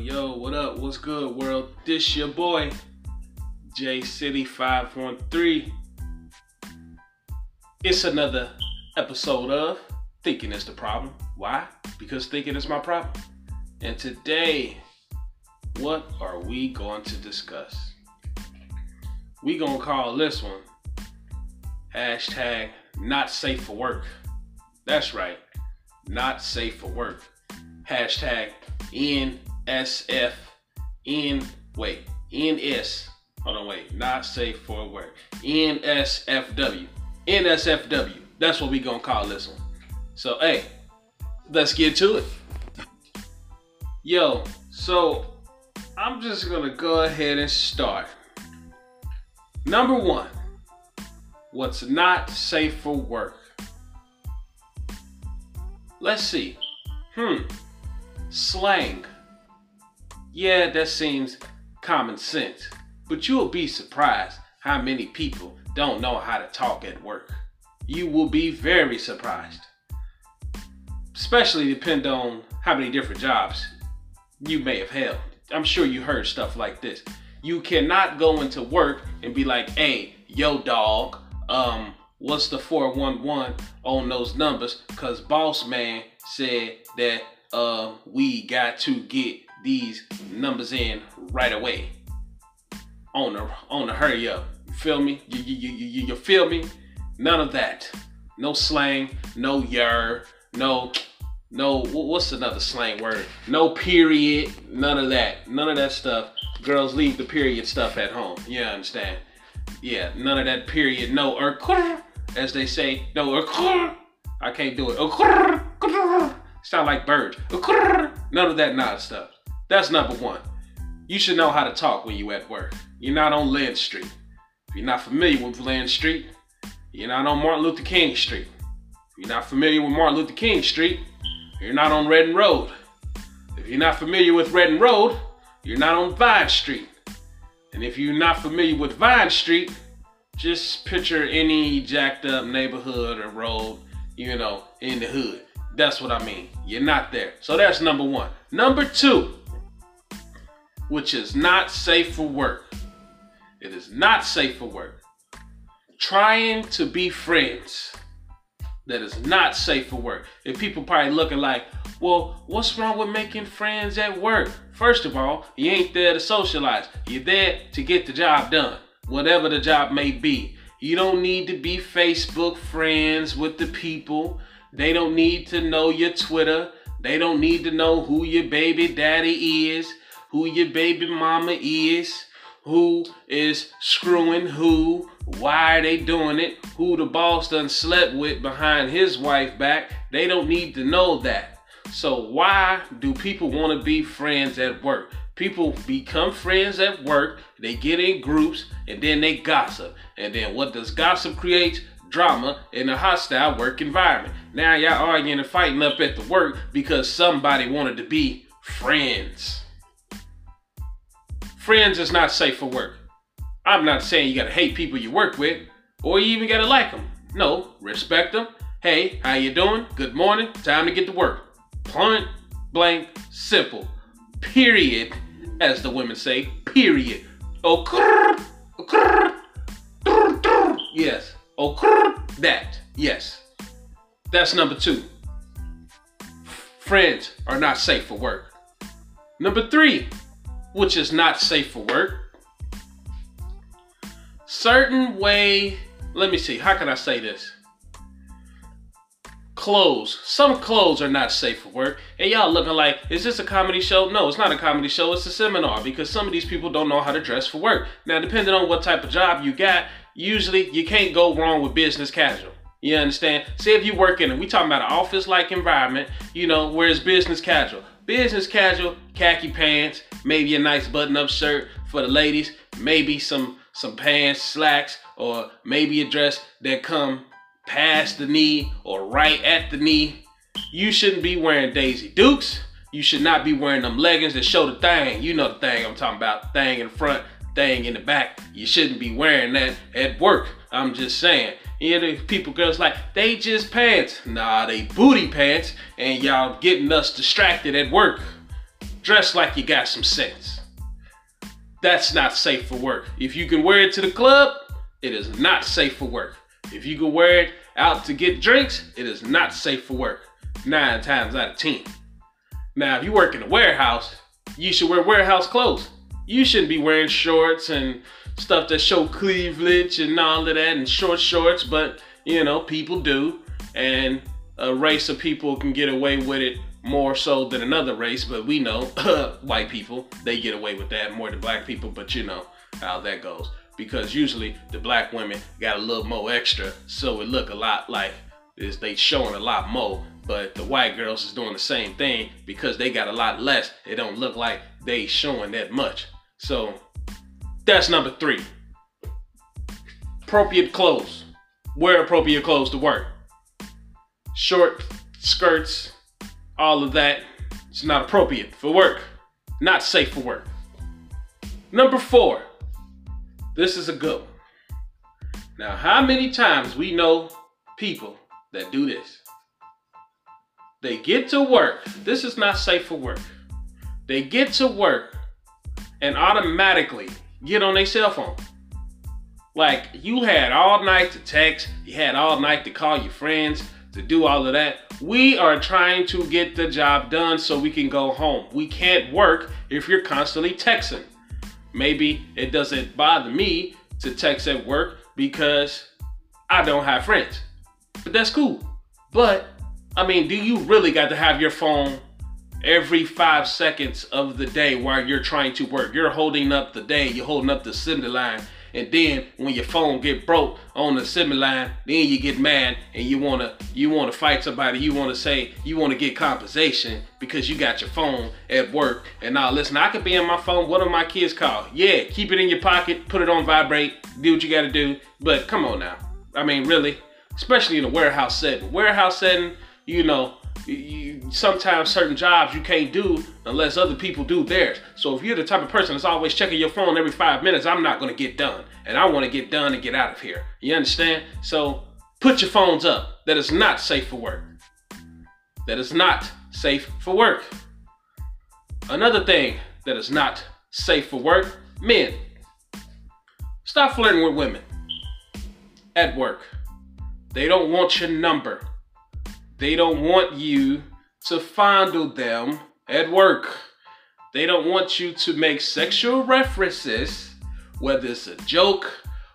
yo, what up? What's good, world? This your boy, J City 513. It's another episode of Thinking is the Problem. Why? Because thinking is my problem. And today, what are we going to discuss? We gonna call this one hashtag not safe for work. That's right, not safe for work. Hashtag NSF N wait NS hold on wait not safe for work NSFW NSFW that's what we gonna call this one. So hey, let's get to it. Yo, so I'm just gonna go ahead and start. Number one, what's not safe for work? Let's see. Hmm. Slang. Yeah, that seems common sense, but you'll be surprised how many people don't know how to talk at work. You will be very surprised. Especially depend on how many different jobs you may have held. I'm sure you heard stuff like this. You cannot go into work and be like, hey, yo dog, um, what's the 411 on those numbers? Cause boss man said that uh, we got to get these numbers in right away. On the on the hurry up. You feel me? You you you you, feel me? None of that. No slang, no yer, no no what's another slang word? No period, none of that. None of that stuff. Girls leave the period stuff at home. You understand? Yeah, none of that period. No er, or as they say, no er, or I can't do it. Er, Sound like birds. None of that nod stuff. That's number one. You should know how to talk when you're at work. You're not on Linn Street. If you're not familiar with Linn Street, you're not on Martin Luther King Street. If you're not familiar with Martin Luther King Street, you're not on Reading Road. If you're not familiar with Reading Road, you're not on Vine Street. And if you're not familiar with Vine Street, just picture any jacked up neighborhood or road, you know, in the hood. That's what I mean. You're not there. So that's number one. Number two, which is not safe for work. It is not safe for work. Trying to be friends. That is not safe for work. If people probably looking like, well, what's wrong with making friends at work? First of all, you ain't there to socialize. You're there to get the job done, whatever the job may be. You don't need to be Facebook friends with the people. They don't need to know your Twitter. They don't need to know who your baby daddy is, who your baby mama is, who is screwing who, why are they doing it, who the boss done slept with behind his wife back. They don't need to know that. So why do people want to be friends at work? People become friends at work, they get in groups, and then they gossip. And then what does gossip create? drama in a hostile work environment. Now y'all arguing and fighting up at the work because somebody wanted to be friends. Friends is not safe for work. I'm not saying you gotta hate people you work with or you even gotta like them. No, respect them. Hey, how you doing? Good morning. Time to get to work. Point blank simple. Period, as the women say. Period. Oh, yes. Oh, that. Yes. That's number two. Friends are not safe for work. Number three, which is not safe for work. Certain way, let me see, how can I say this? Clothes. Some clothes are not safe for work. And y'all looking like, is this a comedy show? No, it's not a comedy show, it's a seminar because some of these people don't know how to dress for work. Now, depending on what type of job you got, usually you can't go wrong with business casual. You understand? Say if you work in, we talking about an office-like environment, you know, where it's business casual. Business casual, khaki pants, maybe a nice button-up shirt for the ladies, maybe some some pants, slacks, or maybe a dress that come past the knee or right at the knee. You shouldn't be wearing Daisy Dukes. You should not be wearing them leggings that show the thing. You know the thing I'm talking about. Thing in front, thing in the back. You shouldn't be wearing that at work. I'm just saying. You know, people, girls like, they just pants. Nah, they booty pants, and y'all getting us distracted at work. Dress like you got some sense. That's not safe for work. If you can wear it to the club, it is not safe for work. If you can wear it out to get drinks, it is not safe for work. Nine times out of 10. Now, if you work in a warehouse, you should wear warehouse clothes. You shouldn't be wearing shorts and stuff that show cleavage and all of that and short shorts, but you know, people do. And a race of people can get away with it more so than another race, but we know white people, they get away with that more than black people, but you know how that goes. Because usually the black women got a little more extra, so it look a lot like is they showing a lot more, but the white girls is doing the same thing because they got a lot less. It don't look like they showing that much. So that's number three. Appropriate clothes. Wear appropriate clothes to work. Short skirts, all of that. It's not appropriate for work. Not safe for work. Number four. This is a good one. Now, how many times we know people that do this? They get to work. This is not safe for work. They get to work and automatically get on their cell phone. Like you had all night to text, you had all night to call your friends, to do all of that. We are trying to get the job done so we can go home. We can't work if you're constantly texting. Maybe it doesn't bother me to text at work because I don't have friends. But that's cool. But I mean, do you really got to have your phone every five seconds of the day while you're trying to work. You're holding up the day, you're holding up the assembly line. And then when your phone get broke on the assembly line, then you get mad and you wanna you wanna fight somebody. You wanna say you wanna get compensation because you got your phone at work. And now listen, I could be on my phone. What are my kids call? Yeah, keep it in your pocket, put it on vibrate, do what you gotta do. But come on now. I mean, really, especially in a warehouse setting. Warehouse setting, you know, you, sometimes certain jobs you can't do unless other people do theirs. So if you're the type of person that's always checking your phone every five minutes, I'm not to get done. And I want to get done and get out of here. You understand? So put your phones up. That is not safe for work. That is not safe for work. Another thing that is not safe for work men. Stop flirting with women at work. They don't want your number. They don't want you to fondle them at work. They don't want you to make sexual references, whether it's a joke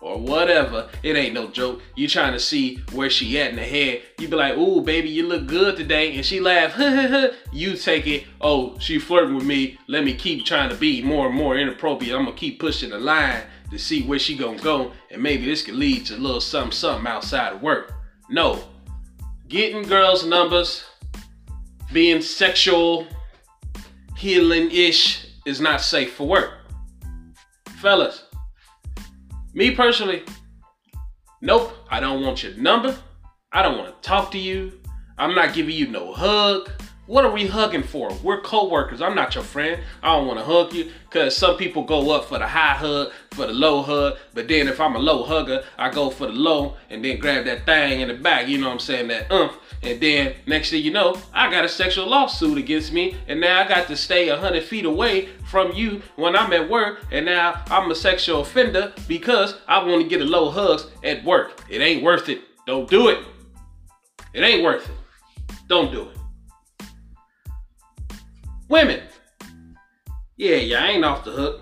or whatever. It ain't no joke. You trying to see where she at in the head. You be like, ooh, baby, you look good today. And she laugh, you take it, oh, she flirting with me. Let me keep trying to be more and more inappropriate. I'm gonna keep pushing the line to see where she gonna go. And maybe this could lead to a little something, something outside of work. No, getting girls' numbers, being sexual healing-ish is not safe for work. Fellas, me personally, nope, I don't want your number. I don't want to talk to you. I'm not giving you no hug. What are we hugging for? We're co-workers. I'm not your friend. I don't want to hug you because some people go up for the high hug, for the low hug. But then if I'm a low hugger, I go for the low and then grab that thing in the back. You know what I'm saying? That umph. And then next thing you know, I got a sexual lawsuit against me. And now I got to stay 100 feet away from you when I'm at work. And now I'm a sexual offender because I want to get a low hugs at work. It ain't worth it. Don't do it. It ain't worth it. Don't do it. Women. Yeah, y'all ain't off the hook.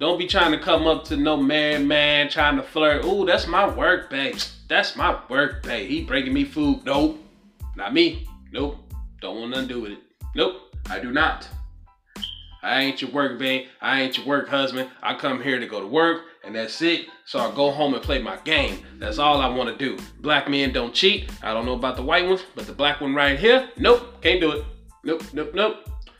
Don't be trying to come up to no man, man, trying to flirt. Ooh, that's my work, babe. That's my work, babe. He bringing me food. Nope. Not me. Nope. Don't want nothing to do with it. Nope. I do not. I ain't your work babe. I ain't your work husband. I come here to go to work and that's it. So I go home and play my game. That's all I want to do. Black men don't cheat. I don't know about the white ones, but the black one right here, nope, can't do it. Nope, nope, nope.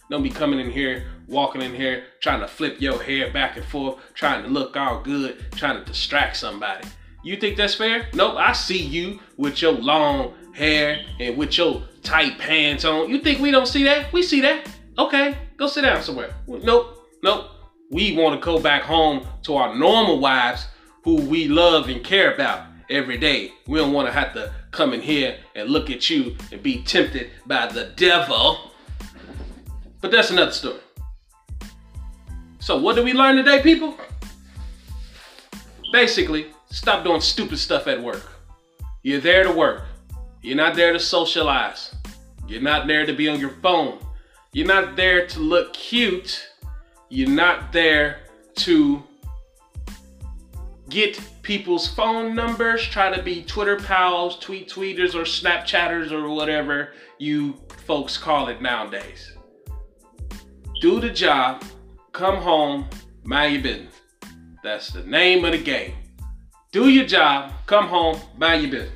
Don't be coming in here, walking in here, trying to flip your hair back and forth, trying to look all good, trying to distract somebody. You think that's fair? Nope, I see you with your long hair and with your tight pants on. You think we don't see that? We see that. Okay, go sit down somewhere. Nope, nope. We want to go back home to our normal wives who we love and care about every day. We don't want to have to come in here and look at you and be tempted by the devil But that's another story. So, what did we learn today, people? Basically, stop doing stupid stuff at work. You're there to work. You're not there to socialize. You're not there to be on your phone. You're not there to look cute. You're not there to get people's phone numbers, try to be Twitter pals, tweet tweeters, or Snapchatters, or whatever you folks call it nowadays. Do the job, come home, mind your business. That's the name of the game. Do your job, come home, mind your business.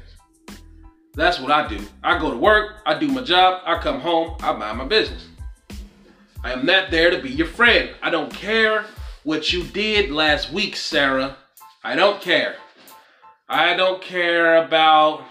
That's what I do. I go to work, I do my job, I come home, I mind my business. I am not there to be your friend. I don't care what you did last week, Sarah. I don't care. I don't care about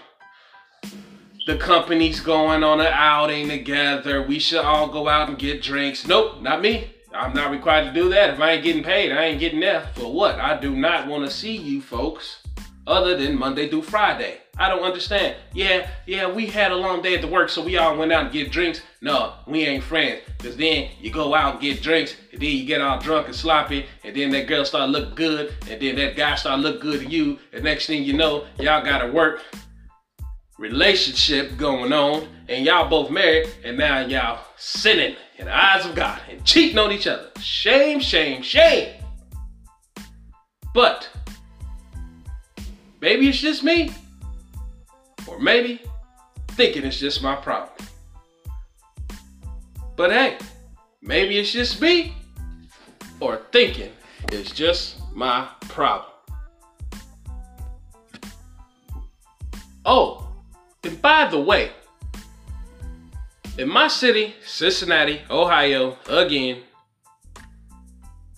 the company's going on an outing together. We should all go out and get drinks. Nope, not me. I'm not required to do that. If I ain't getting paid, I ain't getting there. For what? I do not want to see you folks other than Monday through Friday. I don't understand. Yeah, yeah, we had a long day at the work, so we all went out and get drinks. No, we ain't friends. Cause then you go out and get drinks, and then you get all drunk and sloppy, and then that girl start look good, and then that guy start look good to you, and next thing you know, y'all gotta work relationship going on, and y'all both married, and now y'all sinning in the eyes of God and cheating on each other. Shame, shame, shame. But maybe it's just me. Or maybe thinking it's just my problem. But hey, maybe it's just me. Or thinking it's just my problem. Oh, and by the way, in my city, Cincinnati, Ohio, again,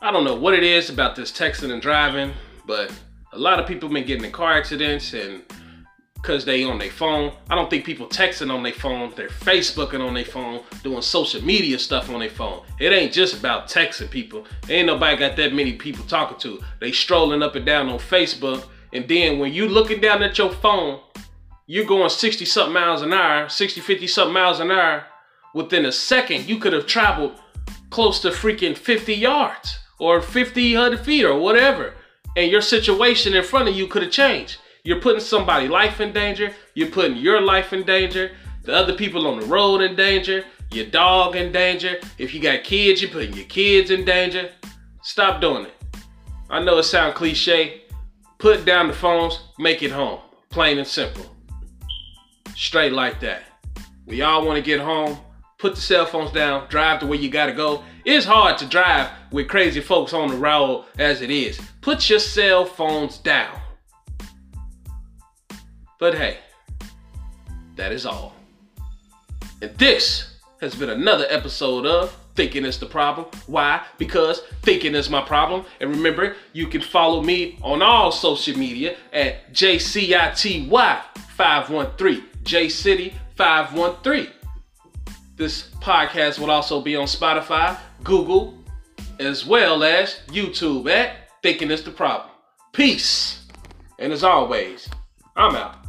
I don't know what it is about this texting and driving, but a lot of people been getting in car accidents and because they on their phone. I don't think people texting on their phone. They're Facebooking on their phone, doing social media stuff on their phone. It ain't just about texting people. Ain't nobody got that many people talking to. They strolling up and down on Facebook. And then when you looking down at your phone, you're going 60 something miles an hour, 60, 50 something miles an hour. Within a second, you could have traveled close to freaking 50 yards or 50, 100 feet or whatever. And your situation in front of you could have changed. You're putting somebody's life in danger. You're putting your life in danger. The other people on the road in danger. Your dog in danger. If you got kids, you're putting your kids in danger. Stop doing it. I know it sounds cliche. Put down the phones, make it home. Plain and simple. Straight like that. We all want to get home. Put the cell phones down, drive to where you gotta go. It's hard to drive with crazy folks on the road as it is. Put your cell phones down. But hey, that is all. And this has been another episode of Thinking is the Problem. Why? Because thinking is my problem. And remember, you can follow me on all social media at JCITY513. JCity513. This podcast will also be on Spotify, Google, as well as YouTube at Thinking is the Problem. Peace. And as always, I'm out.